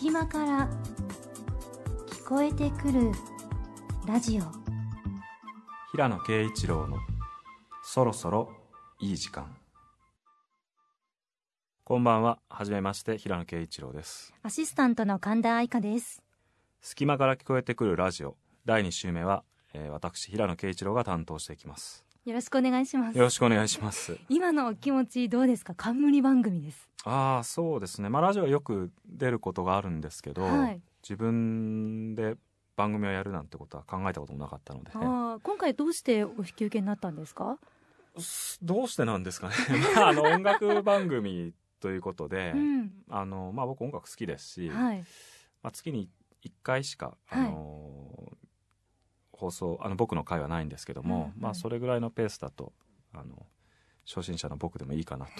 隙間から聞こえてくるラジオ。平野啓一郎のそろそろいい時間。こんばんは。はじめまして平野啓一郎です。アシスタントの神田愛花です。隙間から聞こえてくるラジオ。第2週目は、えー私平野啓一郎が担当していきますよろしくお願いします。よろしくお願いします。今のお気持ちどうですか？冠番組です。ああそうですね。まあラジオはよく出ることがあるんですけど、はい。自分で番組をやるなんてことは考えたこともなかったので。あー今回どうしてお引き受けになったんですか、どうしてなんですかね。まああの音楽番組ということで、うん。あのまあ、僕音楽好きですし、はい。まあ、月に1回しか、あの放送あの僕の回はないんですけども、うんうん。まあ、それぐらいのペースだとあの初心者の僕でもいいかなと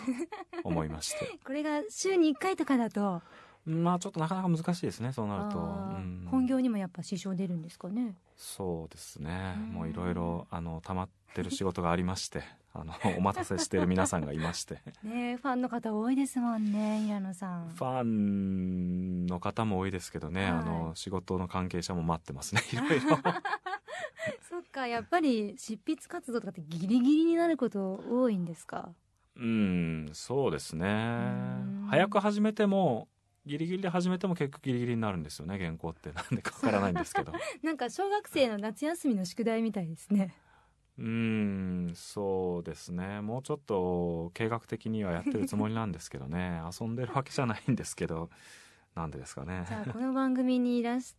思いまして。これが週に1回とかだとまあちょっとなかなか難しいですねそうなると、うん。本業にもやっぱ支障出るんですかね。そうですね。うんもういろいろあの溜まってる仕事がありまして あのお待たせしている皆さんがいまして。ねえファンの方多いですもんね平野さん。ファンの方も多いですけどね、はい。あの仕事の関係者も待ってますね いろいろ。そっかやっぱり執筆活動とかってギリギリになること多いんですか？うんそうですね。ん。早く始めてもギリギリで始めても結局ギリギリになるんですよね原稿って。なんでかわからないんですけど。なんか小学生の夏休みの宿題みたいですね。うんそうですね。もうちょっと計画的にはやってるつもりなんですけどね。遊んでるわけじゃないんですけど。なんでですかね。じゃあこの番組にいらし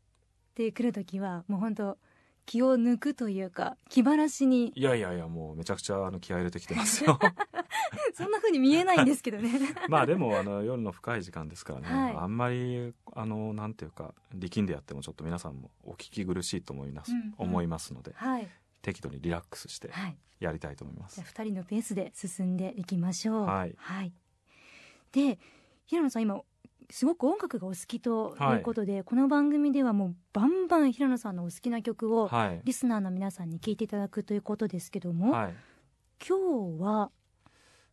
てくる時はもう本当気を抜くというか気晴らしに。いやいやいやもうめちゃくちゃあの気合い入れてきてますよ。そんな風に見えないんですけどね。まあでもあの夜の深い時間ですからね、はい。あんまりあのなんていうか力んでやってもちょっと皆さんもお聞き苦しいと思います、うんうん。思いますのではい。適度にリラックスしてはい。やりたいと思います。じゃあ2人のペースで進んでいきましょう。はい。で平野さん今すごく音楽がお好きということで、この番組ではもうバンバン平野さんのお好きな曲をはい。リスナーの皆さんに聞いていただくということですけども、はい。今日は？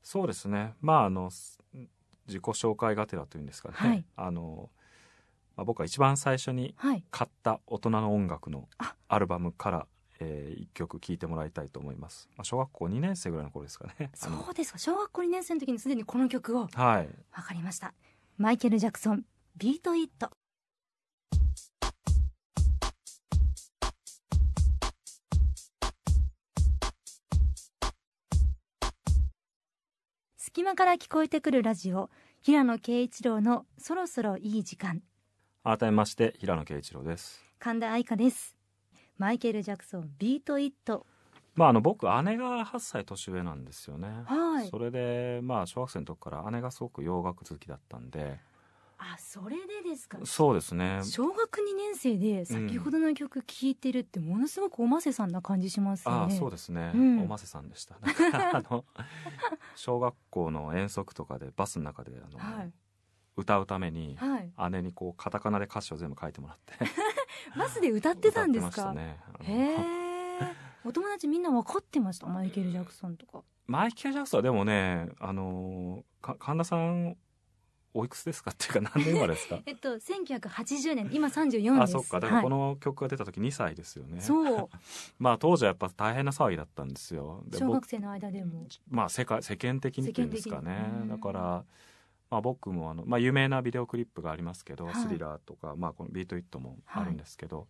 そうですね。まああのす自己紹介がてらというんですかね、はい。あの、まあ、僕は一番最初にはい。買った大人の音楽のあ。アルバムから、え1曲聴いてもらいたいと思います、まあ、小学校2年生ぐらいの頃ですかね。そうですか。小学校2年生の時にすでにこの曲を。はい。わかりましたマイケル・ジャクソン「ビート・イット」隙間から聞こえてくるラジオ平野啓一郎の「そろそろいい時間。改めまして平野啓一郎です」神田愛花です。マイケル・ジャクソン「ビート・イットまああの僕姉が8歳年上なんですよね」はい。それでまあ小学生の時から姉がすごく洋楽好きだったんで。あそれでですか？そうですね。小学2年生で先ほどの曲聴いてるってものすごくおませさんな感じしますよね。ああそうですね、うん。おませさんでした。あの小学校の遠足とかでバスの中であの、はい。歌うためにはい。姉にこうカタカナで歌詞を全部書いてもらって。バスで歌ってたんですか、歌ってましたね。へえお友達みんな分かってました？マイケル・ジャクソンとか。マイケル・ジャクソンはでもねあのか神田さんおいくつですかっていうか何年生まれですか？えっと1980年。今34です。あそっか。だからこはの曲が出た時2歳ですよね、い、そう。まあ当時はやっぱ大変な騒ぎだったんですよ。小学生の間でも。まあ世界世間的にっていうんですかね。だから、まあ、僕もあの、まあ、有名なビデオクリップがありますけど、はい。スリラーとか、まあ、このビート・イットもあるんですけど、やっ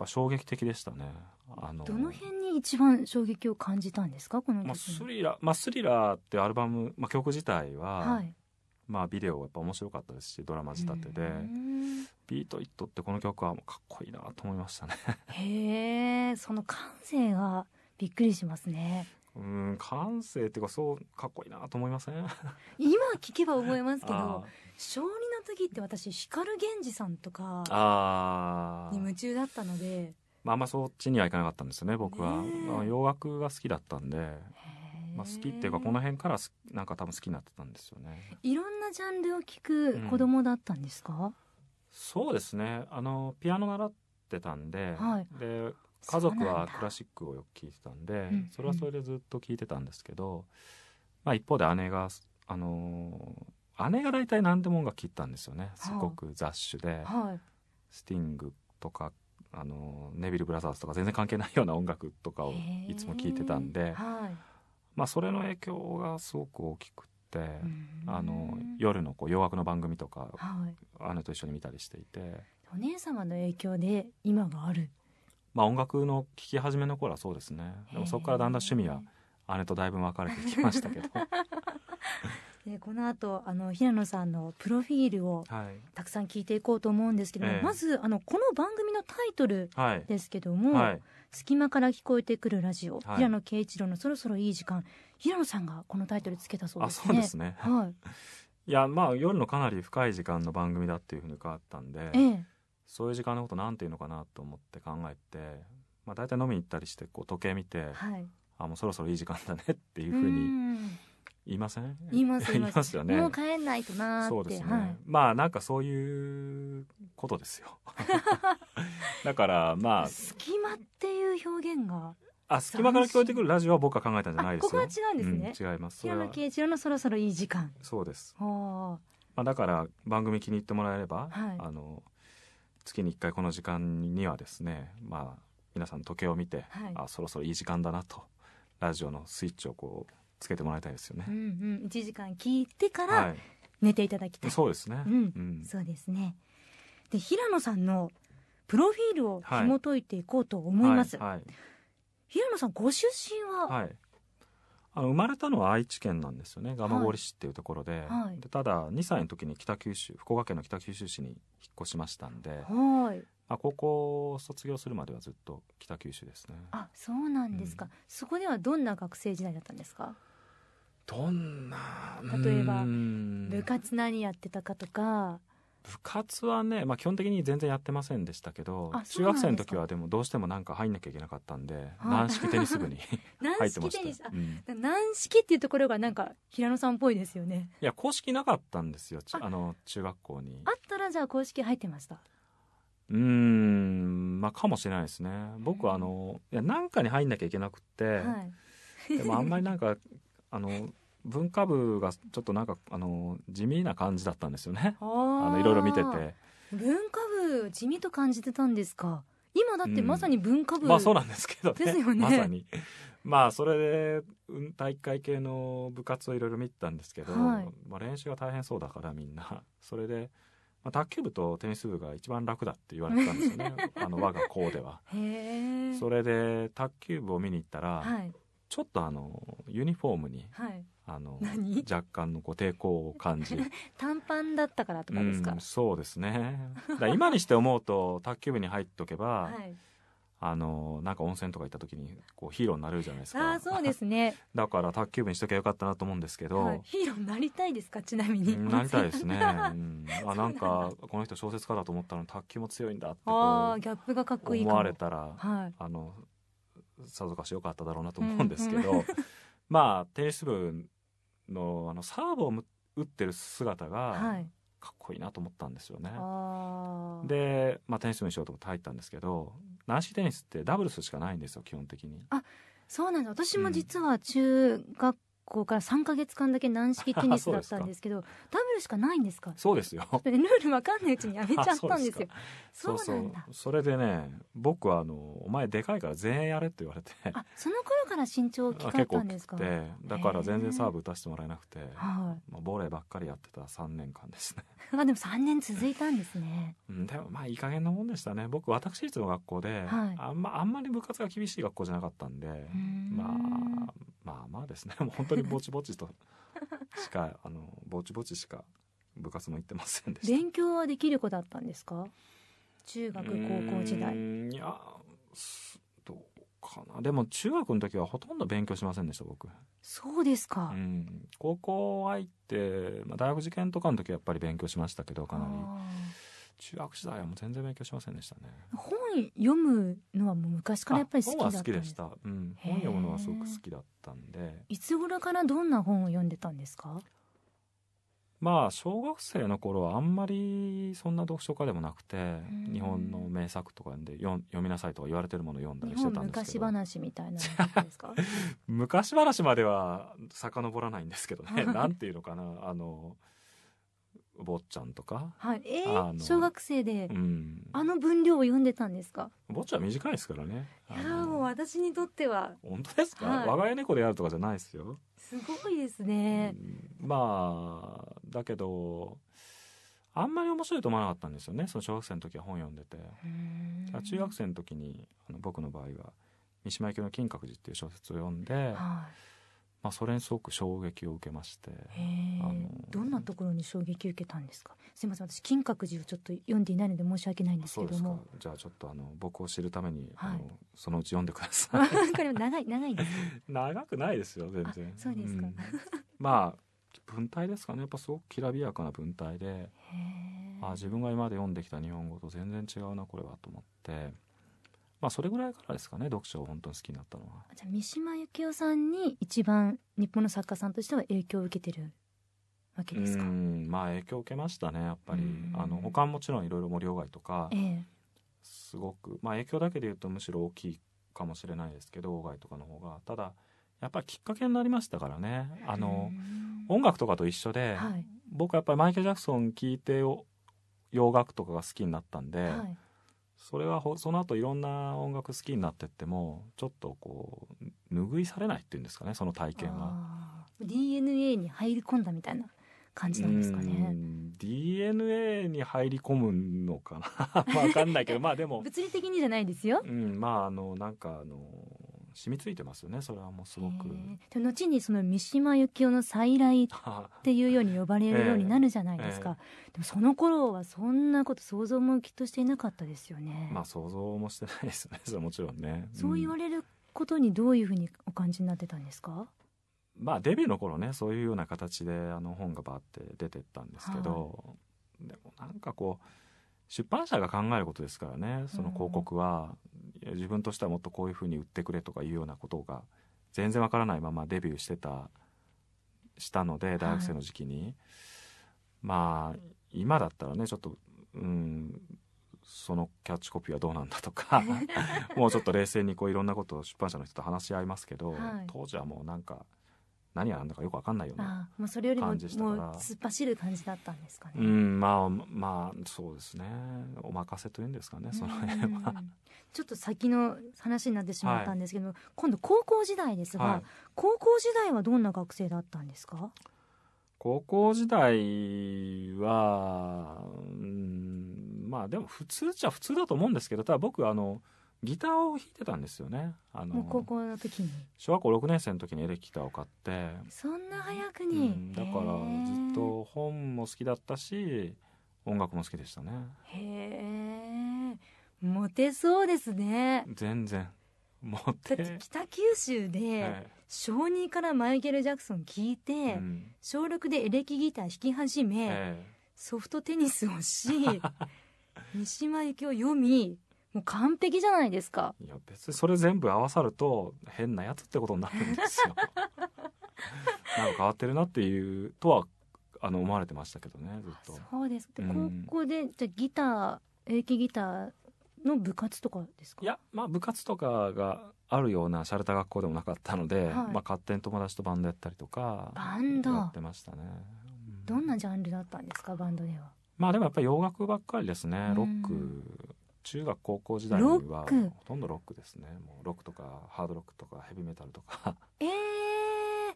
ぱ衝撃的でしたね。あのどの辺に一番衝撃を感じたんですか？このまあ、曲スリラー、まあ、スリラーってアルバム、まあ、曲自体は、はい。まあ、ビデオがやっぱ面白かったですしドラマ仕立てで。うんビート・イットってこの曲はもうかっこいいなと思いましたね。へえその感性がびっくりしますね。うん感性っていうかそうかっこいいなと思いません？今聞けば思いますけあど小2の時って私光源氏さんとかに夢中だったので。まあ、あんまそっちにはいかなかったんですよね僕は、まあ、洋楽が好きだったんで、まあ、好きっていうかこの辺からすなんか多分好きになってたんですよね。いろんなジャンルを聞く子供だったんですか、そうですね。あのピアノ習ってたんで、はい。で家族はクラシックをよく聴いてたんでうんそれはそれでずっと聴いてたんですけど、まあ、一方で姉があの姉が大体何でも音楽切ったんですよね。すごく雑種で、はい。スティングとかあのネビル・ブラザーズとか全然関係ないような音楽とかをいつも聴いてたんで、はい。まあ、それの影響がすごく大きくって、うん。あの夜のこう洋楽の番組とかはい。姉と一緒に見たりしていて、お姉様の影響で今がある。まあ、音楽の聴き始めの頃はそうですね。でもそこからだんだん趣味は姉とだいぶ分かれてきましたけど でこの後あの平野さんのプロフィールをはい。たくさん聞いていこうと思うんですけども、ええ。まずあのこの番組のタイトルはい。ですけども、はい。隙間から聞こえてくるラジオ、はい。平野啓一郎のそろそろいい時間平野さんがこのタイトルつけたそうあですね。そうですね。はい。いやまあ夜のかなり深い時間の番組だっていうふうに伺ったんで、ええ。そういう時間のことなんていうのかなと思って考えて、まあ、大体飲みに行ったりしてこう時計見てはい。あもうそろそろいい時間だねっていううふうにん。言いません？言います言います。言いますよね。もう帰んないとなーってそうですね、はい。まあなんかそういうことですよ。だからまあ隙間っていう表現があ隙間から聞こえてくるラジオは僕が考えたんじゃないですここは違うんですね。うん違います。平野啓一郎のそろそろいい時間。そうです、はまあ、だから番組気に入ってもらえれば、はい。あの月に1回この時間にはですねまあ皆さん時計を見て、はい。あそろそろいい時間だなとラジオのスイッチをこうつけてもらいたいですよね。あ、うんうん、1時間聞いてからは寝ていただきたい、いそうですね、うん。うん。そうですね。で平野さんのプロフィールを紐解いていこうと思います、はい平野さんご出身は、はい、はいあの生まれたのは愛知県なんですよね。蒲郡市っていうところで,、はい。でただ2歳の時に北九州福岡県の北九州市に引っ越しましたんで、はい。まあ、高校を卒業するまではずっと北九州ですね。あそうなんですか、うん。そこではどんな学生時代だったんですか？どんな例えば部活何やってたかとか。部活はね、まあ、基本的に全然やってませんでしたけど中学生の時はでもどうしてもなんか入んなきゃいけなかったんではい軟式テニス部に 入軟ってました、うん。軟式っていうところがなんか平野さんっぽいですよね。いや公式なかったんですよ。ちあ。あの中学校に。あったらじゃあ公式入ってました？うーん。まあかもしれないですね。僕はあのいやなんかに入んなきゃいけなくって、はい。でもあんまりなんかあの文化部がちょっとなんかあの地味な感じだったんですよね。ああのいろいろ見てて。文化部地味と感じてたんですか？今だってまさに文化部、まあそうなんですけどね。ですよね。まさに。まあそれでうん体育会系の部活をいろいろ見てたんですけど、はい。まあ、練習が大変そうだからみんな。それで、まあ、卓球部とテニス部が一番楽だって言われてたんですよね。あの我が校では。それで卓球部を見に行ったら、はい。ちょっとあのユニフォームにはいあの何？若干のこう抵抗を感じ。短パンだったからとかですか、うんそうですね。今にして思うと卓球部に入っておけば、はい。あのなんか温泉とか行った時にこうヒーローになれるじゃないですか。ああそうですね、だから卓球部にしときゃよかったなと思うんですけど、はい、ヒーローになりたいですかちなみに？うんなりたいですね、うん。あ なんかこの人小説家だと思ったのに卓球も強いんだってあギャップがかっうこいい思われたらはい。あのさぞかしよかっただろうなと思うんですけど、うん。まあテニス部のあのサーブをむ打ってる姿はがいかっこいいなと思ったんですよね。ああで、まあ、テニス部にしようと思って入ったんですけど軟式テニスってダブルスしかないんですよ基本的に。そうなんです私も実は中学校から3か月間だけ軟式テニスだったんですけどダブルしかないんですか？そうですよ。ルールわかんないうちにやめちゃったんですよ。あそうそうなんだそれでね僕はあの「お前でかいから全員やれ」って言われて。あその頃から身長大きかったんですか？結構大きくてだから全然サーブ打たせてもらえなくて、はまあ、ボレーばっかりやってた3年間ですね。い あでも3年続いたんですね。うんでもまあいい加減なもんでしたね。僕私立の学校で、はい。あんまあんまり部活が厳しい学校じゃなかったんでまあまあまあですね。もう本当にぼちぼちとしかあのぼちぼちしか部活も行ってませんでした。勉強はできる子だったんですか？中学高校時う代いやすどうかな。でも中学の時はほとんど勉強しませんでした僕、そうですか、うん、高校入って、まあ、大学受験とかの時はやっぱり勉強しましたけどかなり。あ中学時代はもう全然勉強しませんでしたね。ー本読むのはもう昔からやっぱり好きだった本は好きでした、うん、本読むのはすごく好きだったんで。いつ頃からどんな本を読んでたんですか？まあ小学生の頃はあんまりそんな読書家でもなくてん。日本の名作とかで読ん読みなさいとか言われてるものを読んだ日りして本たんですけど。昔話みたいなのですか？昔話までは遡らないんですけどね。なんていうのかな。あの坊ちゃんとか、はい。えー、小学生で、うん、あの分量を読んでたんですか？坊ちゃん短いですからね。いやもう私にとっては。本当ですか、はい。我が家猫でやるとかじゃないですよ、すごいですね、うん。まあだけどあんまり面白いと思わなかったんですよね。その小学生の時は本読んでて、中学生の時にあの僕の場合は三島由紀夫の「金閣寺」っていう小説を読んで、はまあ、それにすごく衝撃を受けましてどんなところに衝撃を受けたんですか？すいません私金閣寺をちょっと読んでいないので申し訳ないんですけども。じゃあちょっとあの僕を知るために、はい。あのそのうち読んでくださわい。かります長い長いです 長くないですよ全然。あそうですか。ん。まあ文体ですかね。やっぱすごくきらびやかな文体であ自分が今まで読んできた日本語と全然違うなこれはと思ってまあそれぐらいからですかね読書を本当に好きになったのは。じゃあ三島由紀夫さんに一番日本の作家さんとしては影響を受けてるわけうですか？んまあ影響を受けましたねやっぱり。うん。あの他ももちろんいろいろ森鴎外とかええ。すごくまあ影響だけで言うとむしろ大きいかもしれないですけど鴎外とかの方が。ただやっぱりきっかけになりましたからね。あのうん。音楽とかと一緒で、はい。僕はやっぱりマイケル・ジャクソン聴いてお洋楽とかが好きになったんで、はいそれはほその後いろんな音楽好きになってってもちょっとこう拭いされないっていうんですかねその体験は。DNA に入り込んだみたいな感じなんですかうねん DNA に入り込むのかな？まあ分かんないけどまあでも、物理的にじゃないですよ。うん、まああのなんかあの染みついてますよねそれはもうすごく。へえで後にその三島由紀夫の再来っていうように呼ばれるようになるじゃないですか、でもその頃はそんなこと想像もきっとしていなかったですよね、まあ想像もしてないですよね それはもちろんね。そう言われれることにどういうふうにお感じになってたんですか、まあデビューの頃ねそういうような形であの本がバーって出てったんですけど、でもなんかこう出版社が考えることですからねその広告は、自分としてはもっとこういうふうに売ってくれとかいうようなことが全然わからないままデビューしてたしたので大学生の時期に、まあ今だったらねちょっとうんそのキャッチコピーはどうなんだとか もうちょっと冷静にこういろんなことを出版社の人と話し合いますけど、はい。当時はもうなんか何が何だかよくわかんないよね。ああもうそれよりももう突っ走る感じだったんですかね、うんまあまあそうですね。お任せというんですかねその辺うんは。ちょっと先の話になってしまったんですけど、今度高校時代ですが、はい。高校時代はどんな学生だったんですか？高校時代はうんまあでも普通っちゃ普通だと思うんですけどただ僕あのギターを弾いてたんですよね。あもう高の校の時に。小学校6年生の時にエレキギターを買って、そんな早くうに、んだからずっと本も好きだったし音楽も好きでしたね。へえモテそうですね。全然。持っだってて北九州でえ小2からマイケル・ジャクソン聞いて、小6でエレキギター弾き始め、えソフトテニスをし 三島由紀夫読みもう完璧じゃないですか。えいや別にそれ全部合わさると変なやつってことになるんですよ。なんか変わってるなっていうとはあの思われてましたけどねずっと。そうです。でうん。高校でじゃあギターエレキギターの部活とかですか？いやまあ部活とかがあるような洒落た学校でもなかったので、はい。まあ勝手に友達とバンドやったりとかバンド。やってましたね。うどんなジャンルだったんですかバンドでは？まあでもやっぱり洋楽ばっかりですねうん。ロック中学高校時代にはほとんどロックですね。もうロックとかハードロックとかヘビーメタルとか。ええ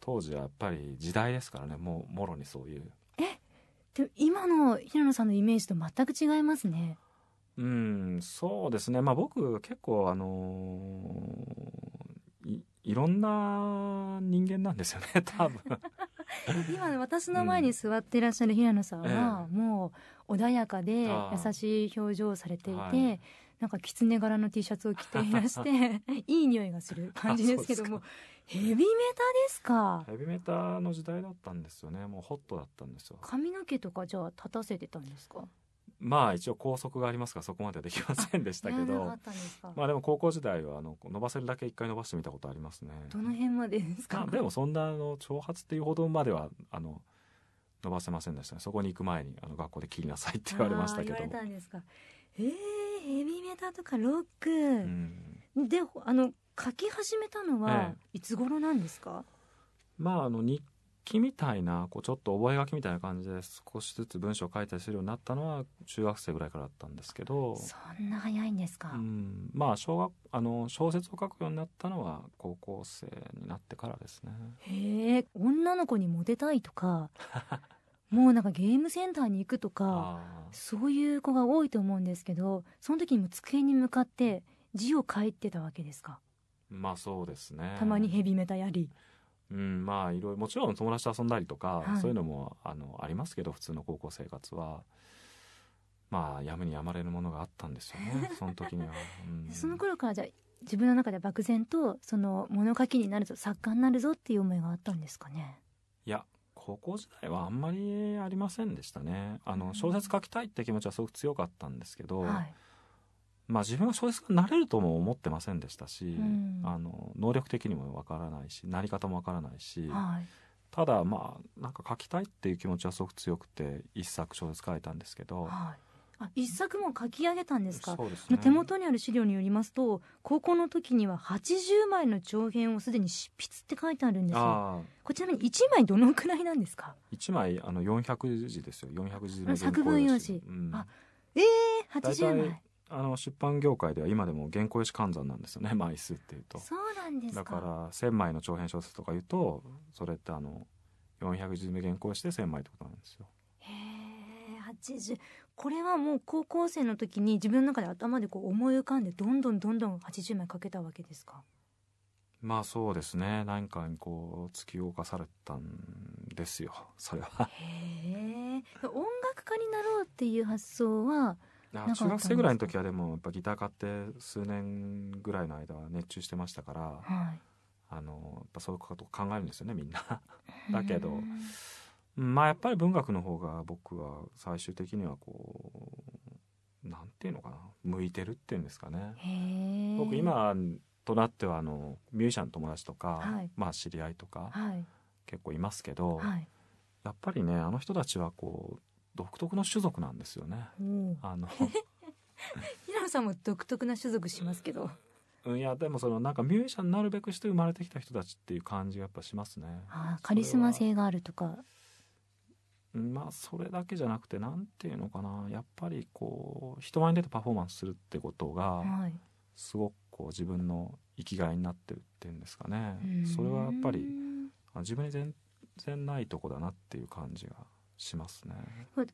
当時はやっぱり時代ですからね。もうもろにそういう。でも今の平野さんのイメージと全く違いますね。うんそうですね。まあ僕結構あのーいいろんな人間なんですよね。多分 今の私の前に座っていらっしゃる平野さんは、もう穏やかで優しい表情をされていて、はい。なんか狐柄の T シャツを着ていらして いい匂いがする感じですけどもあヘビメタですか？ヘビメタの時代だったんですよね。もうホットだったんですよ。髪の毛とかじゃあ立たせてたんですか？まあ一応校則がありますからそこまではできませんでしたけど。まあでも高校時代はあの伸ばせるだけ一回伸ばしてみたことありますね。どの辺までですか、まあでもそんなあの挑発っていうほどまではあの伸ばせませんでしたね。そこに行く前にあの学校で切りなさいって言われましたけどあー言われたんですか。えー、ヘビメタとかロック、うん。であの書き始めたのはえ。いつ頃なんですか、まああの日記みたいなこうちょっと覚書みたいな感じで少しずつ文章を書いたりするようになったのは中学生ぐらいからだったんですけどそんな早いんですか、うん、まあ小学あの小説を書くようになったのは高校生になってからですね。へえ。女の子にモテたいとか もうなんかゲームセンターに行くとかそういう子が多いと思うんですけどその時にも机に向かって字を書いてたわけですか？まあそうですね。たまにヘビメタやりうんまあいろいろもちろん友達と遊んだりとか、はい、そういうのもあのありますけど普通の高校生活はまあやむにやまれぬものがあったんですよね その時には、うん、その頃からじゃ自分の中で漠然とその物書きになるぞ作家になるぞっていう思いがあったんですかね？いや高校時代はあんまりありませんでしたね。あの小説書きたいって気持ちはすごく強かったんですけど、はいまあ、自分が小説家になれるとも思ってませんでしたし、うん、あの能力的にもわからないしなり方もわからないし、はい、ただまあなんか書きたいっていう気持ちはすごく強くて一作小説書いたんですけど。はい。あ一作も書き上げたんですか？ね、手元にある資料によりますと高校の時には80枚の長編をすでに執筆って書いてあるんですよ。こちらに1枚どのくらいなんですか？1枚あの400字ですよ。400字の作文用紙、うん、あええー、80枚あの出版業界では今でも原稿用紙換算なんですよね。枚数っていうと。そうなんですだから1000枚の長編小説とか言うとそれってあの400字目原稿して1000枚ってことなんですよ。へえ80これはもう高校生の時に自分の中で頭でこう思い浮かんでどんどんどんどん80枚かけたわけですか？まあそうですね。何かにこう突き動かされたんですよ。それは。へえ音楽家になろうっていう発想は中学生ぐらいの時はでもやっぱギター買って数年ぐらいの間は熱中してましたから、はい、あのやっぱそういうこと考えるんですよねみんな。だけど。まあやっぱり文学の方が僕は最終的にはこうなんていうのかな。向いてるっていうんですかね。僕今となってはあのミュージシャンの友達とか、はい、まあ知り合いとか、はい、結構いますけど、やっぱりねあの人たちはこう独特の種族なんですよね。あの 平野さんも独特な種族しますけど。いやでもそのなんかミュージシャンになるべくして生まれてきた人たちっていう感じがやっぱしますね。あカリスマ性があるとか。まあそれだけじゃなくてなんていうのかなやっぱりこう人前に出てパフォーマンスするってことがすごくこう自分の生きがいになってるっていうんですかね。それはやっぱり自分に全然ないとこだなっていう感じがしますね。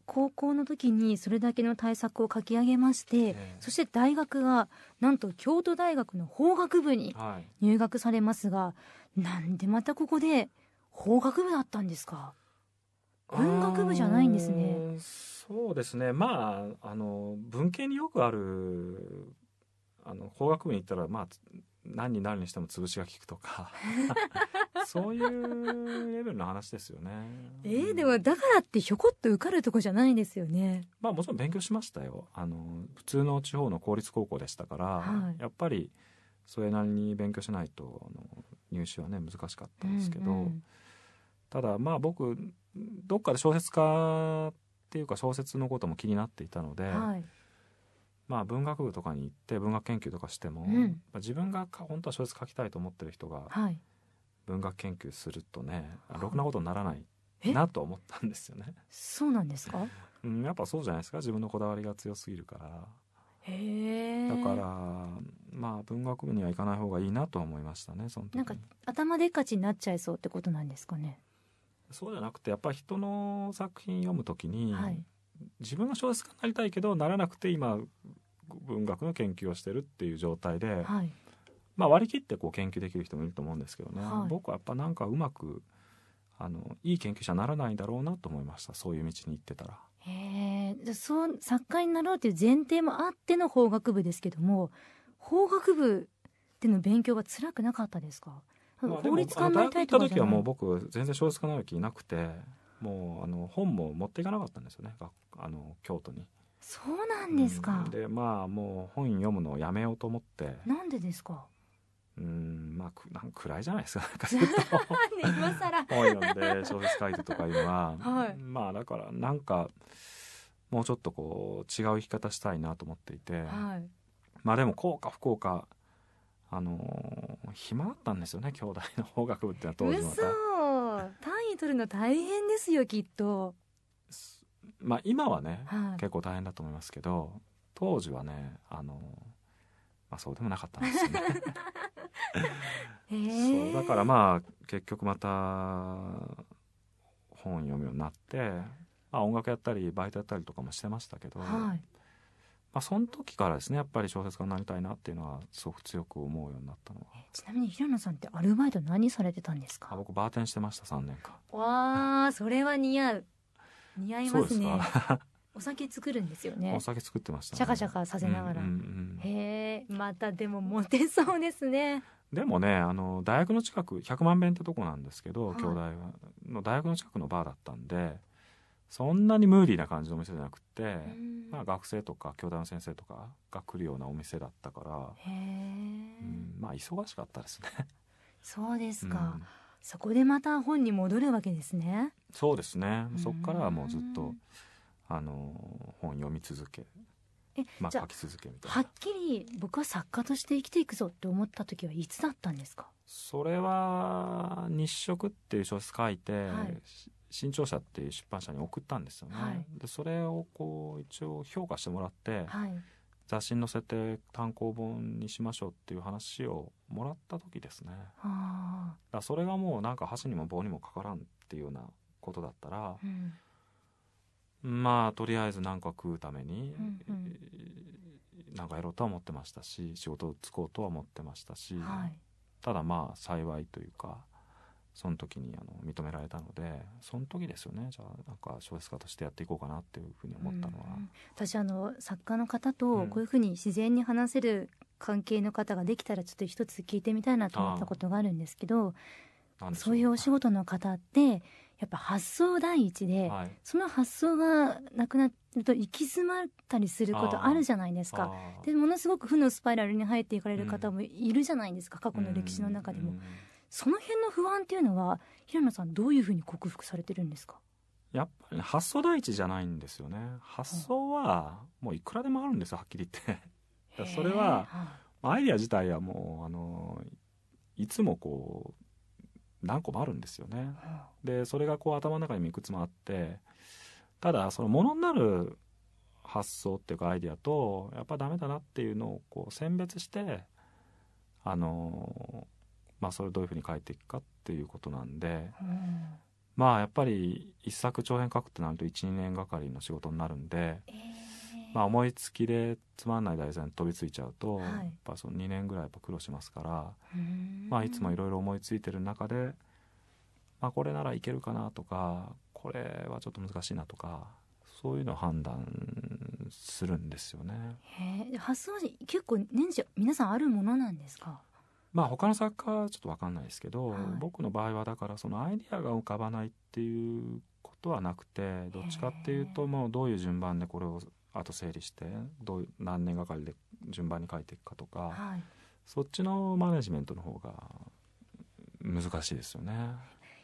高校の時にそれだけの対策を書き上げまして、えー、そして大学がなんと京都大学の法学部に入学されますが、はい、なんでまたここで法学部だったんですか？文学部じゃないんですね。そうですね。まああの文系によくあるあの法学部に行ったらまあ何になるにしても潰しが効くとか そういうレベルの話ですよね。えー、でもだからってひょこっと受かるとこじゃないですよね。まあもちろん勉強しましたよ。あの普通の地方の公立高校でしたから、はい、やっぱりそれなりに勉強しないとあの入試はね難しかったんですけど、うんうん、ただまあ僕どっかで小説家っていうか小説のことも気になっていたので。はいまあ、文学部とかに行って文学研究とかしても、うん、自分が本当は小説書きたいと思ってる人が文学研究するとね、はい、ろくなことにならないなと思ったんですよね。そうなんですか、うん、やっぱそうじゃないですか？自分のこだわりが強すぎるから。へだからまあ文学部には行かない方がいいなと思いましたねその時なんか頭でっかちになっちゃいそうってことなんですかね？そうじゃなくてやっぱり人の作品読むときに、はい、自分が小説家になりたいけどならなくて今文学の研究をしてるっていう状態で、はい、まあ、割り切ってこう研究できる人もいると思うんですけどね、はい、僕はやっぱなんかうまくあのいい研究者にならないだろうなと思いましたそういう道に行ってたら。へえそう作家になろうという前提もあっての法学部ですけども法学部での勉強は辛くなかったですか、まあ、法律家になりたいとかじゃない。時はもう僕全然小説家になる気なくてもうあの本も持っていかなかったんですよねあの京都に。そうなんですか、うん、でまあもう本読むのをやめようと思って。なんでですか。うんまあくなん暗いじゃないですか。今更。本読んで小説書いてとかいうのは、はい、まあだからなんかもうちょっとこう違う生き方したいなと思っていて、はい、まあでも幸か不幸かあのー、暇だったんですよね兄弟の法学部ってのは当時また。単に取るの大変ですよきっとまあ今はね、はい、結構大変だと思いますけど当時はねあのまあそうでもなかったんですよね。そうだからまあ結局また本読むようになって、まあ、音楽やったりバイトやったりとかもしてましたけど、はい、まあ、その時からですねやっぱり小説家になりたいなっていうのはすごく強く思うようになったのは。ちなみに平野さんってアルバイト何されてたんですか？僕バーテンしてました3年間。わあそれは似合う似合いますね。お酒作るんですよね。お酒作ってました、ね、シャカシャカさせながら、へえまたでもモテそうですね。でもねあの大学の近く100万遍ってとこなんですけど、はい、兄弟の大学の近くのバーだったんでそんなにムーディーな感じのお店じゃなくて、まあ、学生とか兄弟の先生とかが来るようなお店だったから、うん、まあ忙しかったですね。そうですか、うん、そこでまた本に戻るわけですね。そうですね。そこからはもうずっとあの本読み続けえ、まあ、書き続けみたいな。はっきり僕は作家として生きていくぞって思った時はいつだったんですか？それは「日食」っていう小説書いて、はい、新潮社っていう出版社に送ったんですよね、はい、でそれをこう一応評価してもらって、はい、雑誌に載せて単行本にしましょうっていう話をもらった時ですね。だそれがもうなんか箸にも棒にもかからんっていうようなことだったら、うん。まあとりあえず何か食うために、うんうん、なんかやろうとは思ってましたし仕事をつこうとは思ってましたし、はい、ただまあ幸いというかその時にあの認められたのでその時ですよね。じゃあなんか小説家としてやっていこうかなっていうふうに思ったのは、うん、私あの作家の方とこういうふうに自然に話せる関係の方ができたらちょっと一つ聞いてみたいなと思ったことがあるんですけどそういうお仕事の方ってやっぱ発想第一で、はい、その発想がなくなると行き詰まったりすることあるじゃないですか。でものすごく負のスパイラルに入っていかれる方もいるじゃないですか、過去の歴史の中でも、その辺の不安っていうのは平野さんどういうふうに克服されてるんですか？やっぱり、ね、発想第一じゃないんですよね。発想はもういくらでもあるんですよはっきり言って。それはアイディア自体はもうあのいつもこう何個もあるんですよね。でそれがこう頭の中にもいくつもあってただそのものになる発想っていうかアイディアとやっぱダメだなっていうのをこう選別してあのまあそれをどういうふうに書いていくかっていうことなんで、うん、まあやっぱり一作長編書くってなると12年がかりの仕事になるんで。えー。まあ、思いつきでつまんない題材に飛びついちゃうと、はい、やっぱその2年ぐらいやっぱ苦労しますから、まあ、いつもいろいろ思いついてる中で、まあ、これならいけるかなとかこれはちょっと難しいなとかそういうのを判断するんですよね。へ発想は結構年中皆さんあるものなんですか？まあ他の作家はちょっと分かんないですけど、はい、僕の場合はだからそのアイディアが浮かばないっていうことはなくてどっちかっていうともうどういう順番でこれをあと整理してどう何年がかりで順番に書いていくかとか、はい、そっちのマネジメントの方が難しいですよね。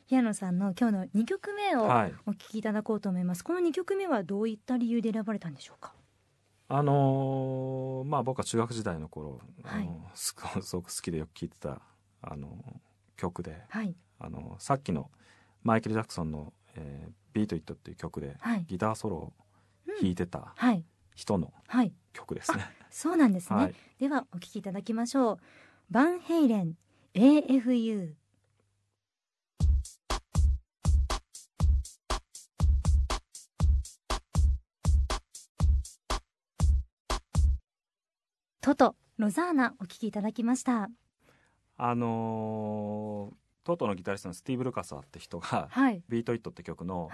平野さんの今日の2曲目をお聞きいただこうと思います、はい、この2曲目はどういった理由で選ばれたんでしょうか？あのー、まあ僕は中学時代の頃、はい、あのすごく好きでよく聴いてたあの曲で、はい、あのさっきのマイケル・ジャクソンの「えー、ビート・イット」っていう曲で、ギターソロを弾いてた人の曲ですね、はい、そうなんですね、はい、ではお聴きいただきましょう。バンヘイレン AFU TOTO Rosanna お聴きいただきました。あのー TOTO のギタリストのスティーブ・ルカサーって人が「はい、ビート・イット」って曲の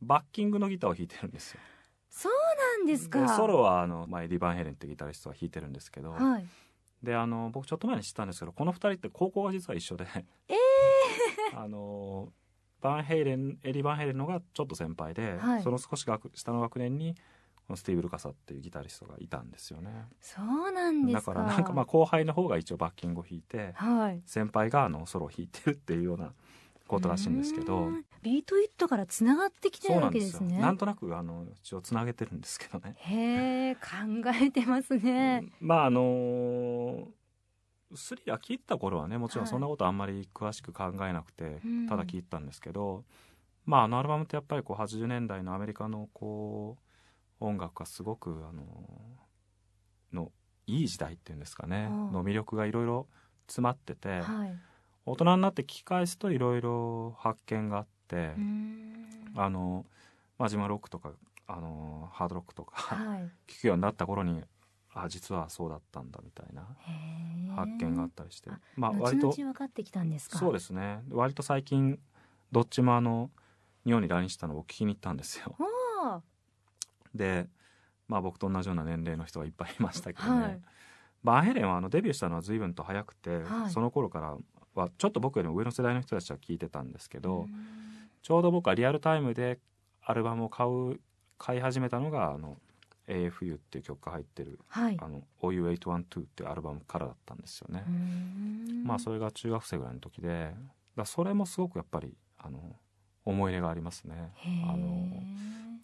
バッキングのギターを弾いてるんですよ。そうなんですか。ソロはあの、まあ、エディ・バンヘレンってギタリストは弾いてるんですけど、はい、であの僕ちょっと前に知ったんですけどこの2人って高校が実は一緒でえー、あのバンヘイレンエディ・バンヘイレンのがちょっと先輩で、はい、その少し学下の学年にスティーブ・ルカサっていうギタリストがいたんですよね。そうなんですだからなんかまあ後輩の方が一応バッキングを弾いて、はい、先輩があのソロを弾いてるっていうようなことらしいんですけど。ビートイットからつながってきてるわけですね。なんとなくあの一応つなげてるんですけどね。へえ考えてますね、うん、まああのスリラー聞いた頃はねもちろんそんなことあんまり詳しく考えなくて、はい、ただ聞いたんですけど、まああのアルバムってやっぱりこう80年代のアメリカのこう音楽がすごくあののいい時代っていうんですかね。の魅力がいろいろ詰まってて、はい、大人になって聞き返すといろいろ発見があってあの、まあ、ジマロックとかあのハードロックとか、はい、聞くようになった頃にあ実はそうだったんだみたいな発見があったりしてまあ割と分かってきたんですか？そうですね。割と最近どっちもあの日本に来日したのを聞きに行ったんですよでまあ僕と同じような年齢の人がいっぱいいましたけどね、はい、バンヘレンはあのデビューしたのは随分と早くて、はい、その頃からはちょっと僕よりも上の世代の人たちは聞いてたんですけどちょうど僕はリアルタイムでアルバムを買う買い始めたのがあの AFU っていう曲が入ってる「はい、あの OU812」っていうアルバムからだったんですよね。まあそれが中学生ぐらいの時でだそれもすごくやっぱりあの思い入れがありますね。あの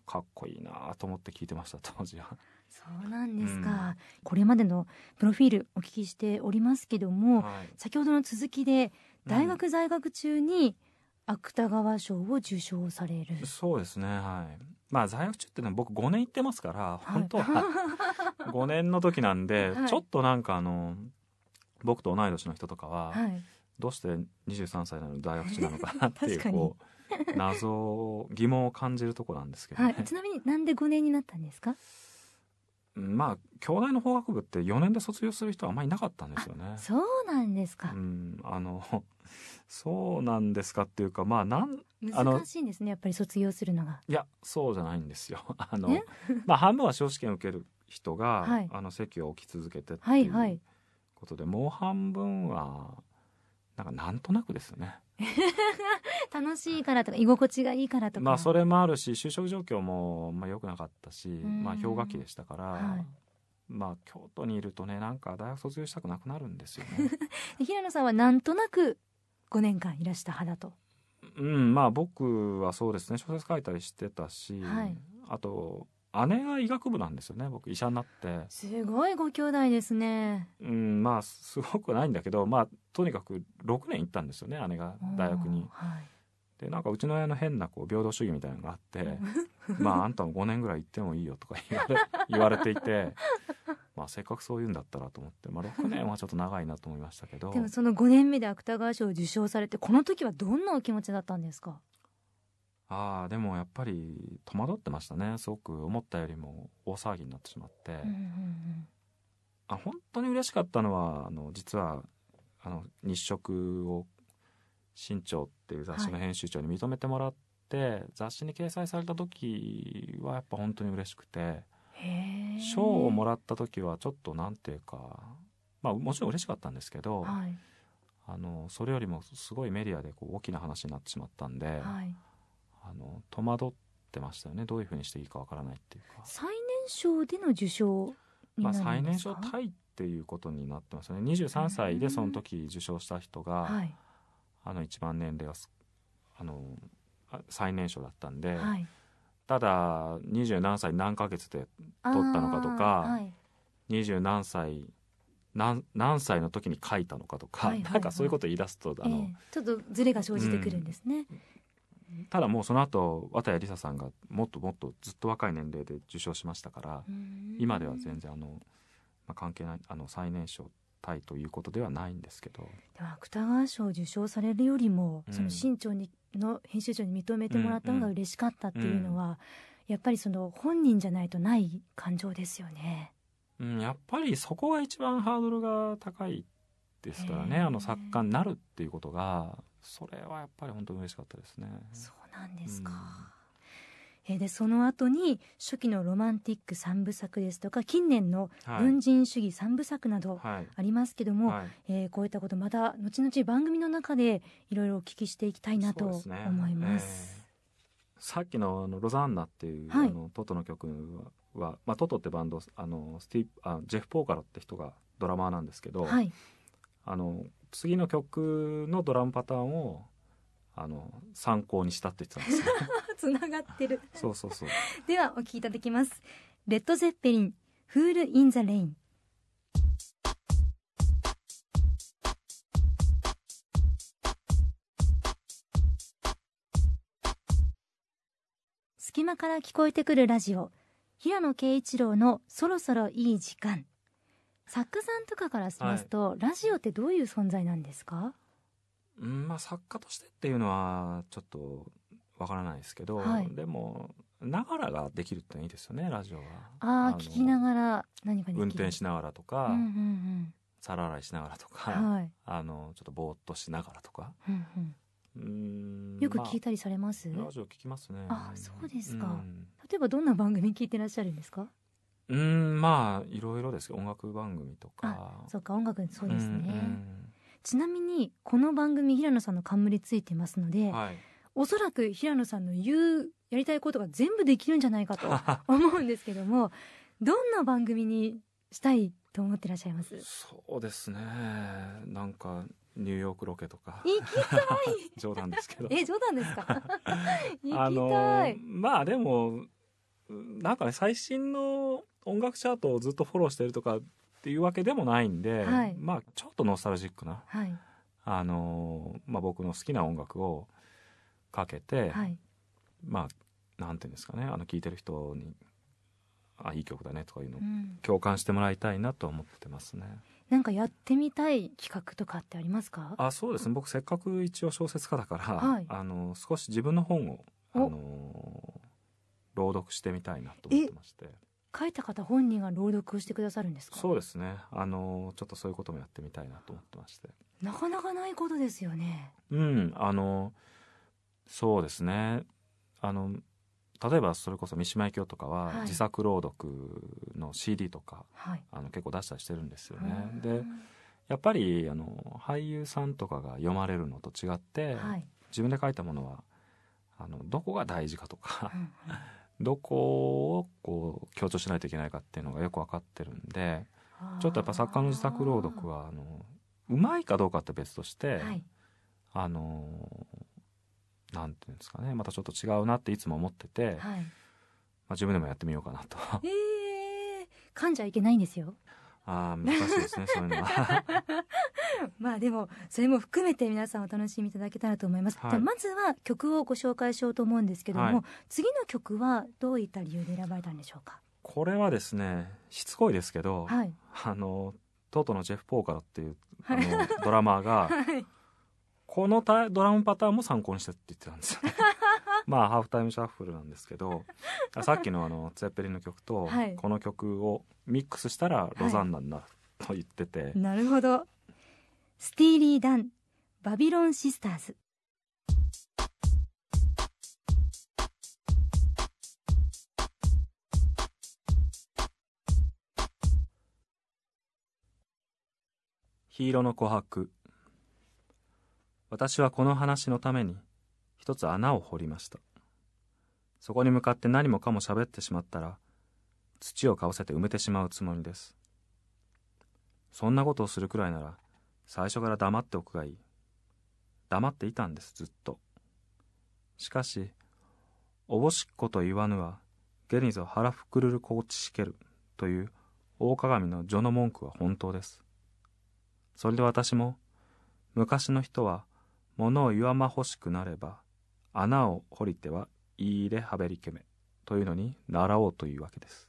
かっこいいなと思って聞いてました当時は。そうなんですか、うん、これまでのプロフィールお聞きしておりますけども、はい、先ほどの続きで大学在学中に芥川賞を受賞される、うん、そうですねはい。まあ在学中ってのは僕5年行ってますから、本当は 5年の時なんで、はい、ちょっとなんかあの僕と同い年の人とかは、はい、どうして23歳なのに大学中なのかなっていうこう 謎疑問を感じるとこなんですけど、ねはい、ちなみになんで5年になったんですか？まあ京大の法学部って4年で卒業する人はあんまりいなかったんですよね。そうなんですか。うん、あの そうなんですかっていうかまあなん難しいんですねやっぱり卒業するのが。いやそうじゃないんですよ。あのまあ半分は司法試験を受ける人が、はい、あの席を置き続けてっていうことで、はいはい、もう半分はなんかなんとなくですよね。楽しいからとか居心地がいいからとか。まあそれもあるし就職状況もまあ良くなかったし、まあ氷河期でしたから、はい、まあ京都にいるとねなんか大学卒業したくなくなるんですよね。平野さんはなんとなく5年間いらした派だと。うんまあ僕はそうですね小説書いたりしてたし、はい、あと姉が医学部なんですよね僕医者になって。すごいご兄弟ですね。うんまあすごくないんだけどまあとにかく6年行ったんですよね姉が大学に、はい、でなんかうちの親の変なこう平等主義みたいなのがあって まああんたも5年ぐらい行ってもいいよとか 言われ言われていてまあせっかくそういうんだったらと思って、まあ、6年はちょっと長いなと思いましたけど。でもその5年目で芥川賞を受賞されてこの時はどんなお気持ちだったんですか？ああでもやっぱり戸惑ってましたね。すごく思ったよりも大騒ぎになってしまって、うんうんうん、あ本当に嬉しかったのはあの実はあの日食を新潮っていう雑誌の編集長に認めてもらって、はい、雑誌に掲載された時はやっぱ本当に嬉しくて賞をもらった時はちょっとなんていうかまあもちろん嬉しかったんですけど、はい、あのそれよりもすごいメディアでこう大きな話になってしまったんで。はいあの戸惑ってましたよね。どういうふうにしていいかわからないっていうか。最年少での受賞まあ、最年少タイっていうことになってますよね。23歳でその時受賞した人が、はい、あの一番年齢があの最年少だったんで、はい、ただ二十何歳何ヶ月で取ったのかとか二十、はい、何歳何何歳の時に書いたのかとか、はい。はい。はい、なんかそういうことを言い出すとあの、えー、ちょっとずれが生じてくるんですね。うんただもうその後綿谷りささんがもっともっとずっと若い年齢で受賞しましたから今では全然あの、まあ、関係ないあの最年少タイということではないんですけど。芥川賞を受賞されるよりも、うん、その新潮にの編集長に認めてもらったのが嬉しかったっていうのは、うん。うん、やっぱりその本人じゃないとない感情ですよね。うん、やっぱりそこが一番ハードルが高いですからね。あの作家になるっていうことがそれはやっぱり本当に嬉しかったですね。そうなんですか、うん、えでその後に初期のロマンティック三部作ですとか近年の文人主義三部作などありますけども、はい。はい、えー、こういったことまた後々番組の中でいろいろお聞きしていきたいなと思います。ねえー、さっきのあの Rosanna っていう、はい、あの TOTO の曲は、まあ、 TOTO ってバンドあのスティあジェフ・ポーカロって人がドラマーなんですけど、はい、あの次の曲のドラムパターンをあの参考にしたって言ってたんですよ。つながってる。そうそうそう。ではお聴きいただきます。 Led Zeppelin、Fool in the Rain。間から聞こえてくるラジオ平野啓一郎のそろそろいい時間作家さんとかからしますと、はい、ラジオってどういう存在なんですか？うんまあ作家としてっていうのはちょっとわからないですけど、はい、でもながらができるっていいですよねラジオは。ああ聞きながら何か運転しながらとか、うんうんうん、皿洗いしながらとか、はい、あのちょっとぼーっとしながらとか、うんうん。よく聞いたりされます、まあ、ラジオ聞きますね。あそうですか、例えばどんな番組聞いてらっしゃるんですか？うんまあいろいろです音楽番組とか。そうか音楽そうですね、ちなみにこの番組平野さんの冠ついてますので、はい、おそらく平野さんの言うやりたいことが全部できるんじゃないかと 思うんですけどもどんな番組にしたいと思ってらっしゃいます？そうですね。なんかニューヨークロケとか。行きたい！冗談ですけど。え冗談ですか？行きたい！あのまあでもなんかね最新の音楽チャートをずっとフォローしてるとかっていうわけでもないんで、はい、まあちょっとノスタルジックな、はい、あのまあ、僕の好きな音楽をかけて、はい、まあなんていうんですかねあの聴いてる人にあいい曲だねとかいうのを共感してもらいたいなと思ってますね。なんかやってみたい企画とかってありますか？あそうですね。僕せっかく一応小説家だから、はい、あの少し自分の本をあの朗読してみたいなと思ってまして書いた方本人が朗読してくださるんですか？そうですね。あのちょっとそういうこともやってみたいなと思ってまして。なかなかないことですよね。うん。あのそうですね。あの例えばそれこそ三島由紀夫とかは自作朗読の CD とか、はい、あの結構出したりしてるんですよね。でやっぱりあの俳優さんとかが読まれるのと違って、はい、自分で書いたものはあのどこが大事かとか、うんどこをこう強調しないといけないかっていうのがよく分かってるんでちょっとやっぱ作家の自作朗読はあのうまいかどうかって別として、はい、あのなんていうんですかねまたちょっと違うなっていつも思ってて、はい、まあ、自分でもやってみようかなと。えー、噛んじゃいけないんですよ。ああ難しいですねそういうのは。まあでもそれも含めて皆さんお楽しみいただけたらと思います。はい、じゃまずは曲をご紹介しようと思うんですけども、はい、次の曲はどういった理由で選ばれたんでしょうか？これはですねしつこいですけど、はい、あのTOTO のジェフ・ポーカーっていうあのドラマーが、このドラムパターンも参考にしてって言ってたんですよ、ね、まあハーフタイムシャッフルなんですけどさっきのあのツェッペリンの曲とこの曲をミックスしたら Rosanna になると言ってて、はい、なるほど。 Steely Dan Babylon Sisters。黄色の琥珀。私はこの話のために一つ穴を掘りました。そこに向かって何もかも喋ってしまったら、土をかぶせて埋めてしまうつもりです。そんなことをするくらいなら、最初から黙っておくがいい。黙っていたんです、ずっと。しかし、おぼしっこと言わぬは、ゲニゾ腹ふくるるこうちしける、という大鏡の序の文句は本当です。それで私も、昔の人は、物を言わま欲しくなれば穴を掘りてはいいれはべりけめというのに習おうというわけです。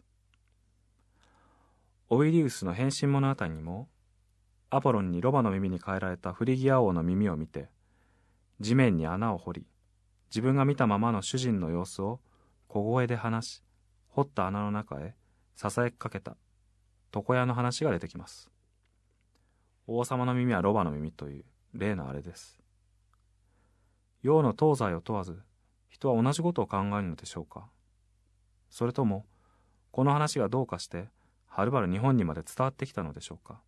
オイリウスの変身物語にもアポロンにロバの耳に変えられたフリギア王の耳を見て地面に穴を掘り自分が見たままの主人の様子を小声で話し掘った穴の中へささやきかけた床屋の話が出てきます。王様の耳はロバの耳という例のあれです。洋の東西を問わず人は同じことを考えるのでしょうか？それともこの話がどうかしてはるばる日本にまで伝わってきたのでしょうか？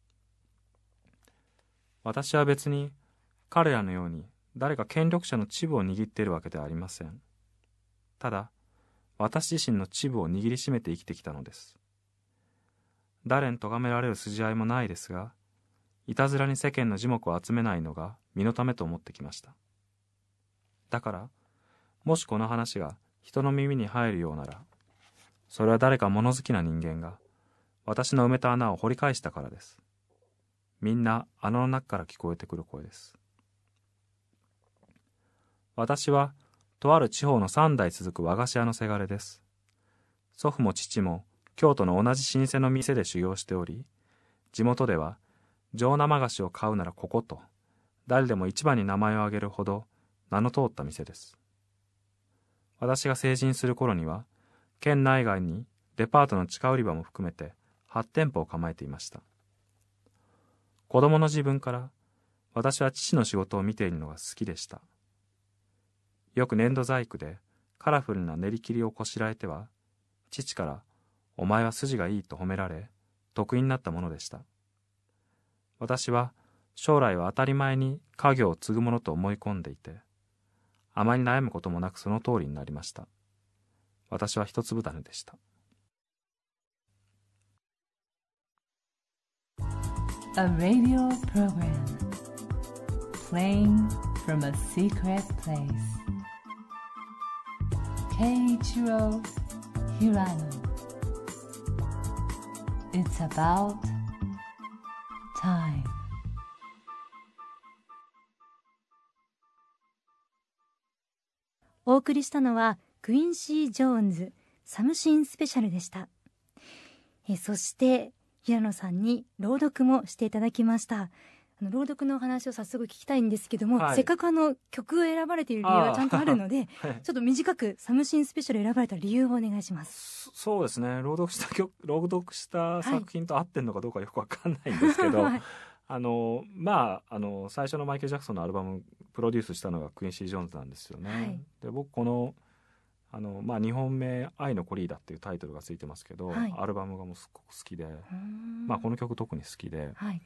私は別に彼らのように誰か権力者の秩父を握っているわけではありません。ただ私自身の秩父を握りしめて生きてきたのです。誰に咎められる筋合いもないですがいたずらに世間の耳目を集めないのが身のためと思ってきました。だから、もしこの話が人の耳に入るようなら、それは誰か物好きな人間が、私の埋めた穴を掘り返したからです。みんな穴の中から聞こえてくる声です。私は、とある地方の3代続く和菓子屋のせがれです祖父も父も京都の同じ老舗の店で修行しており地元では上生菓子を買うならここと誰でも一番に名前を挙げるほど名の通った店です。私が成人する頃には県内外にデパートの地下売り場も含めて8店舗を構えていました。子供の自分から私は父の仕事を見ているのが好きでした。よく粘土細工でカラフルな練り切りをこしらえては父から「お前は筋がいい」と褒められ得意になったものでした。私は将来は当たり前に家業を継ぐものと思い込んでいてあまり悩むこともなくその通りになりました私は一粒種でした A radio program playing from a secret place. Keiichiro Hirano. It's about time. お送りしたのはクインシー・ジョーンズサムシンスペシャルでした。えそして平野さんに朗読もしていただきました。あの朗読のお話を早速聞きたいんですけども、はい、せっかくあの曲を選ばれている理由はちゃんとあるので、はい、ちょっと短くサムシンスペシャル選ばれた理由をお願いします。そうですね。朗読した曲朗読した作品と合ってるのかどうかよくわかんないんですけど、はい、あのまああの最初のマイケル・ジャクソンのアルバムプロデュースしたのがクインシー・ジョーンズなんですよね、で僕このあのまあ、2本目「愛のコリーダ」っていうタイトルがついてますけど、はい、アルバムがもうすごく好きで、まあ、この曲特に好きで、はい、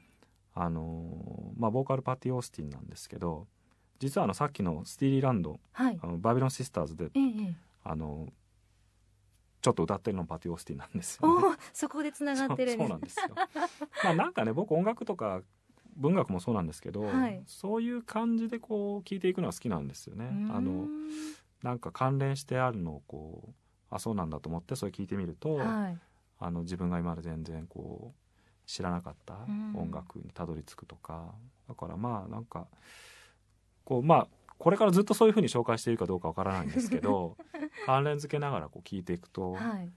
あのまあ、ボーカルパティ・オースティンなんですけど実はあのさっきの「スティーリーランド」はい、あのバビロン・シスターズで、ええ、あのちょっと歌ってるのパティ・オースティンなんですよ、ね、そこでつながってるそうなんですよ。まあなんかね僕音楽とか文学もそうなんですけど、はい、そういう感じでこう聞いていくのは好きなんですよね。あのなんか関連してあるのをこうあそうなんだと思ってそれ聞いてみると、はい、あの自分が今まで全然こう知らなかった音楽にたどり着くとか、だからまあなんかこうまあこれからずっとそういうふうに紹介しているかどうかわからないんですけど 関連付けながらこう聞いていくと、はい、へ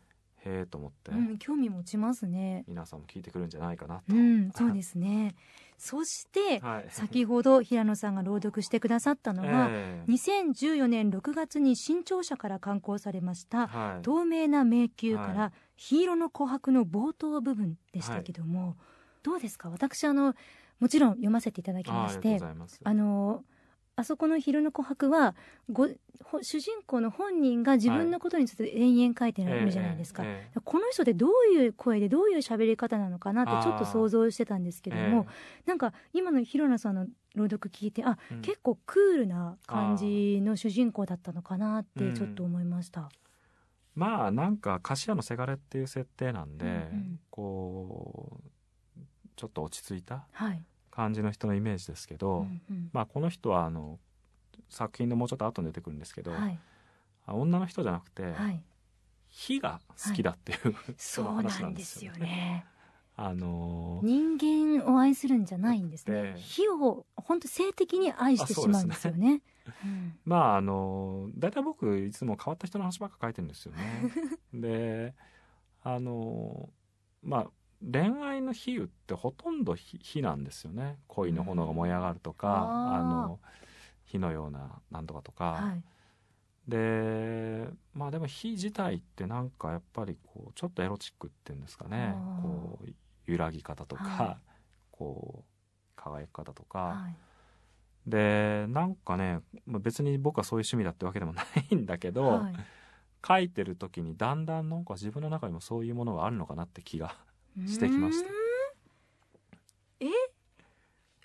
えと思って、うん、興味持ちますね。皆さんも聞いてくるんじゃないかなと、うん、そうですね。そして、はい、先ほど平野さんが朗読してくださったのは、えー、2014年6月に新潮社から刊行されました「はい、透明な迷宮」から、はい「黄色の琥珀」の冒頭部分でしたけども、どうですか？私あのもちろん読ませていただきましてあのあそこの「昼の琥珀は」ご主人公の本人が自分のことについて延々書いてるじゃないですか、はいえー、この人でどういう声でどういう喋り方なのかなってちょっと想像してたんですけども、えー、なんか今の広野さんの朗読聞いてあ、うん、結構クールな感じの主人公だったのかなってちょっと思いました。うん、まあなんか菓子屋のせがれっていう設定なんで、うんうん、こうちょっと落ち着いた、はい感じの人のイメージですけど、うんうん、まあ、この人はあの作品でもうちょっと後に出てくるんですけど、はい、女の人じゃなくて、はい、火が好きだっていう、はい、その話なんですよね。あのー、人間を愛するんじゃないんですね。火を本当性的に愛してしまうんですよね。うん、まああの大体僕いつも変わった人の話ばっか書いてるんですよね。であのまあ恋愛の比喩ってほとんど火なんですよね。恋の炎が燃え上がるとか、うん、あの火のようななんとかとか、はい、でまあでも火自体ってなんかやっぱりこうちょっとエロチックっていうんですかね。こう揺らぎ方とか、はい、こう輝き方とか、はい、でなんかね別に僕はそういう趣味だってわけでもないんだけど、書いてる時にだんだんなんか自分の中にもそういうものがあるのかなって気がしてきました。え？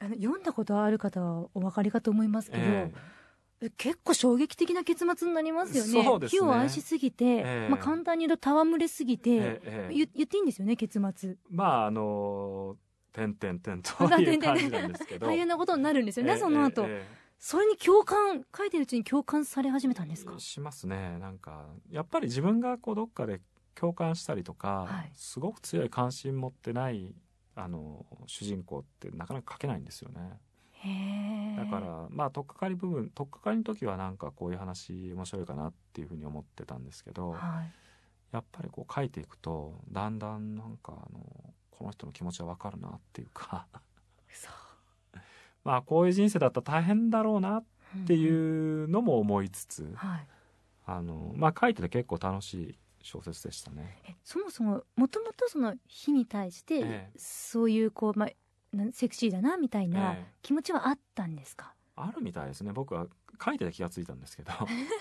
あの読んだことある方はお分かりかと思いますけど、えー、結構衝撃的な結末になりますよね。ね。火を愛しすぎて、えー、まあ簡単に言うと戯れすぎて、えー、言言っていいんですよね結末。まああのてんてんてんという感じなんですけど。大変なことになるんですよね、その後、それに共感書いてるうちに共感され始めたんですか？しますね。なんかやっぱり自分がこうどっかで共感したりとか、はい、すごく強い関心持ってないあの主人公ってなかなか書けないんですよね。だからまあ取っかかり部分取っかかりの時はなんかこういう話面白いかなっていうふうに思ってたんですけど、はい、やっぱりこう書いていくとだんだんなんかあのこの人の気持ちはわかるなっていうか。まあこういう人生だったら大変だろうなっていうのも思いつつ、うんはい、あのまあ書いてて結構楽しい小説でしたね。そもそももともとその火に対して、ええ、そういうこうまあセクシーだなみたいな気持ちはあったんですか、え、あるみたいですね。僕は書いてて気が付いたんですけど。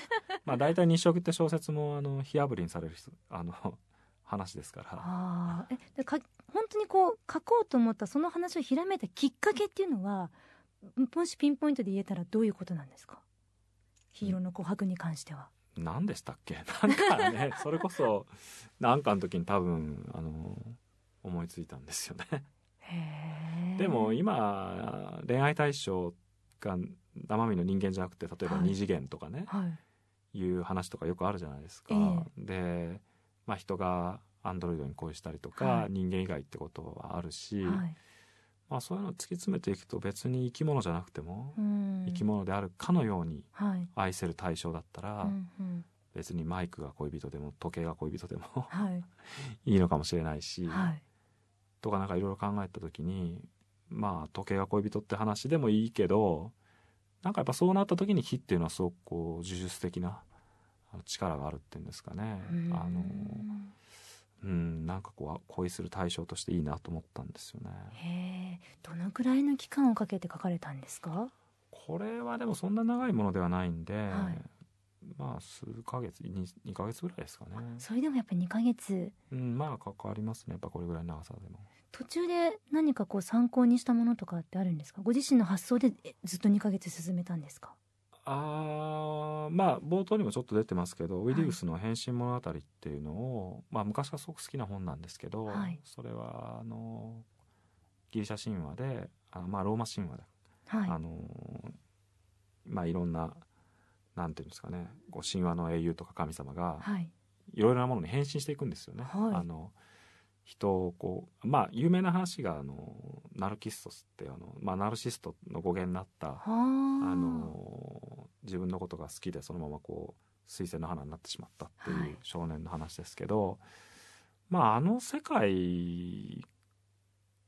まあ大体日食って小説もあの火あぶりにされるあの話ですから。あえでか本当にこう書こうと思ったその話をひらめいたきっかけっていうのはもしピンポイントで言えたらどういうことなんですか？ヒーローの琥珀に関しては。何でしたっけ？なんかねそれこそ何かの時に多分あの思いついたんですよね。でも今恋愛対象が生身の人間じゃなくて例えば二次元とかね、はい、いう話とかよくあるじゃないですか。えー、で、まあ、人がアンドロイドに恋したりとか、はい、人間以外ってことはあるし、はい、まあ、そういうのを突き詰めていくと別に生き物じゃなくても生き物であるかのように愛せる対象だったら、別にマイクが恋人でも時計が恋人でもい。いのかもしれないし、とかなんかいろいろ考えた時にまあ時計が恋人って話でもいいけどなんかやっぱそうなった時に火っていうのはすごくこう呪術的な力があるっていうんですかね。あのうんなんかこう恋する対象としていいなと思ったんですよね。へえ。どのくらいの期間をかけて書かれたんですか？これはでもそんな長いものではないんで、はい、まあ数ヶ月 2, 2ヶ月ぐらいですかね。それでもやっぱり2ヶ月。うんまあ関わりますね。やっぱこれぐらいの長さでも。途中で何かこう参考にしたものとかってあるんですか？ご自身の発想でずっと2ヶ月進めたんですか？あまあ冒頭にもちょっと出てますけど、ウィディウスの「変身物語」っていうのを、まあ、昔からすごく好きな本なんですけど、はい、それはあのギリシャ神話であまあローマ神話で、はい、あのまあいろんななんていうんですかねこう神話の英雄とか神様が、はい、いろいろなものに変身していくんですよね。はい、あの人をこうまあ有名な話があのナルキストスってあの、まあ、ナルシストの語源になったあの自分のことが好きでそのままこう彗星の花になってしまったっていう少年の話ですけど、はい、まああの世界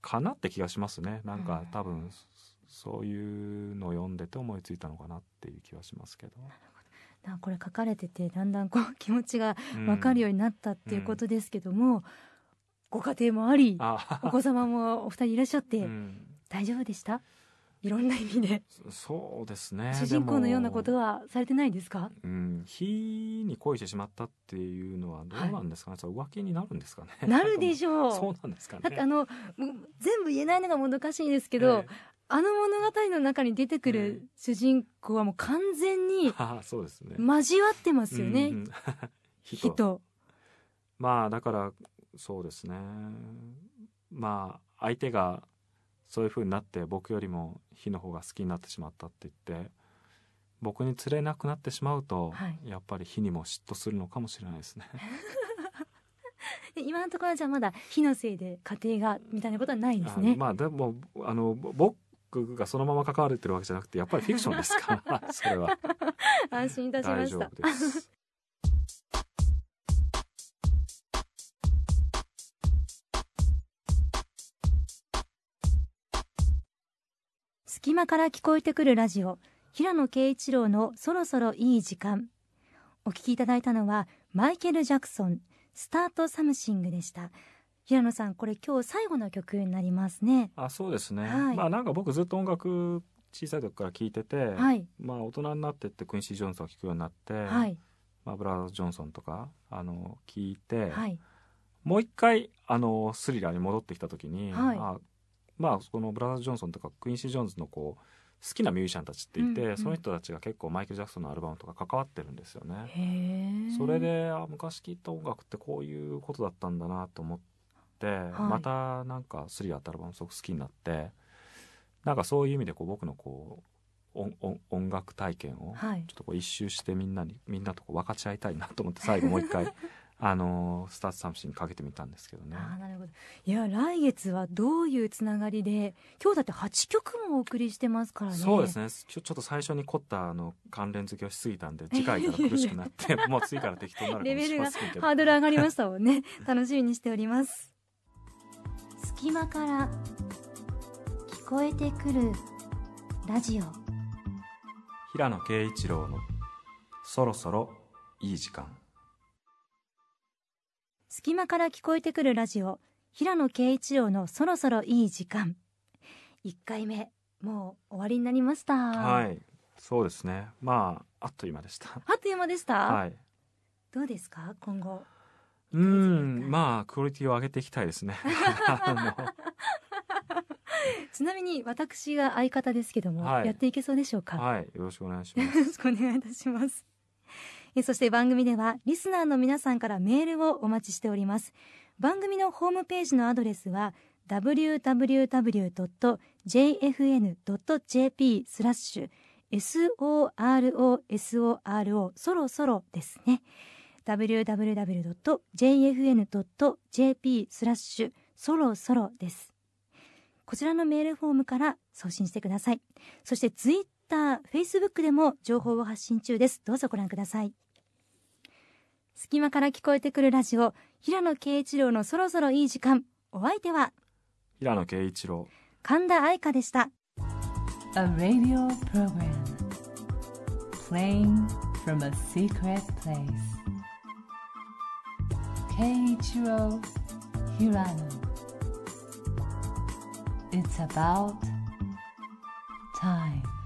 かなって気がしますね。なんか多分そういうのを読んでて思いついたのかなっていう気はしますけど。なこれ書かれててだんだんこう気持ちが分かるようになったっていうことですけども、うん。ご家庭もありお子様もお二人いらっしゃって、うん、大丈夫でした？いろんな意味で。そうですね。主人公のようなことはされてないですか、うん、火に恋してしまったっていうのはどうなんですかね、はい、浮気になるんですかね？なるでしょう。そうなんですかね。だってあの全部言えないのがもどかしいですけど、えー、あの物語の中に出てくる主人公はもう完全に 交わってますよね、うんうん、火と。まあだからそうですね。まあ相手がそういうふうになって僕よりも火の方が好きになってしまったって言って僕に釣れなくなってしまうと、はい、やっぱり火にも嫉妬するのかもしれないですね。今のところじゃまだ火のせいで家庭がみたいなことはないんですね。まあでもあの僕がそのまま関われてるわけじゃなくてやっぱりフィクションですから それは。安心いたしました隙間から聞こえてくるラジオ。平野啓一郎のそろそろいい時間。お聞きいただいたのはマイケル・ジャクソンスタートサムシングでした。平野さんこれ今日最後の曲になりますね。あそうですね、はい、まあなんか僕ずっと音楽小さい時から聴いてて、はい、まあ大人になってってクインシー・ジョンソンを聴くようになって、はい、まあ、ブラザーズ・ジョンソンとかあの聞いて、はい、もう一回あのスリラーに戻ってきた時に、はい、あまあこのブラザーズ・ジョンソンとかクインシー・ジョーンズのこう好きなミュージシャンたちっていて、うんうん、その人たちが結構マイケル・ジャクソンのアルバムとか関わってるんですよね。それであ昔聴いた音楽ってこういうことだったんだなと思って、はい、またなんか「スリア」ってアルバムすごく好きになってなんかそういう意味でこう僕のこう音楽体験をちょっとこう一周してみんなにみんなとこう分かち合いたいなと思って最後もう一回あのスタートサムシンにかけてみたんですけどね。あなるほど。いや来月はどういうつながりで今日だって8曲もお送りしてますからね。そうですね。ちょちょっと最初に凝ったあの関連付けをしすぎたんで 次回から苦しくなって もう次から適当になるかもしれませんけど。ハードル上がりましたもんね。楽しみにしております。隙間から聞こえてくるラジオ。平野啓一郎のそろそろいい時間隙間から聞こえてくるラジオ。平野啓一郎のそろそろいい時間。1回目もう終わりになりました。はい。そうですね。まああっという間でした。あっという間でした？はい。どうですか？今後。うん。まあクオリティを上げていきたいですね。ちなみに私が相方ですけども、はい、やっていけそうでしょうか？はい。よろしくお願いします。よろしくお願いいたしますえそして番組ではリスナーの皆さんからメールをお待ちしております。番組のホームページのアドレスは www.jfn.jp スラッシュ SOROSORO そろそろですね。www.jfn.jp スラッシュそろそろです。こちらのメールフォームから送信してください。そしてツイッター、フェイスブックでも情報を発信中です。どうぞご覧ください。隙間から聞こえてくるラジオ平野啓一郎のそろそろいい時間。お相手は平野啓一郎。神田愛花でした。A radio program playing from a secret place. Keiichiro Hirano. It's about time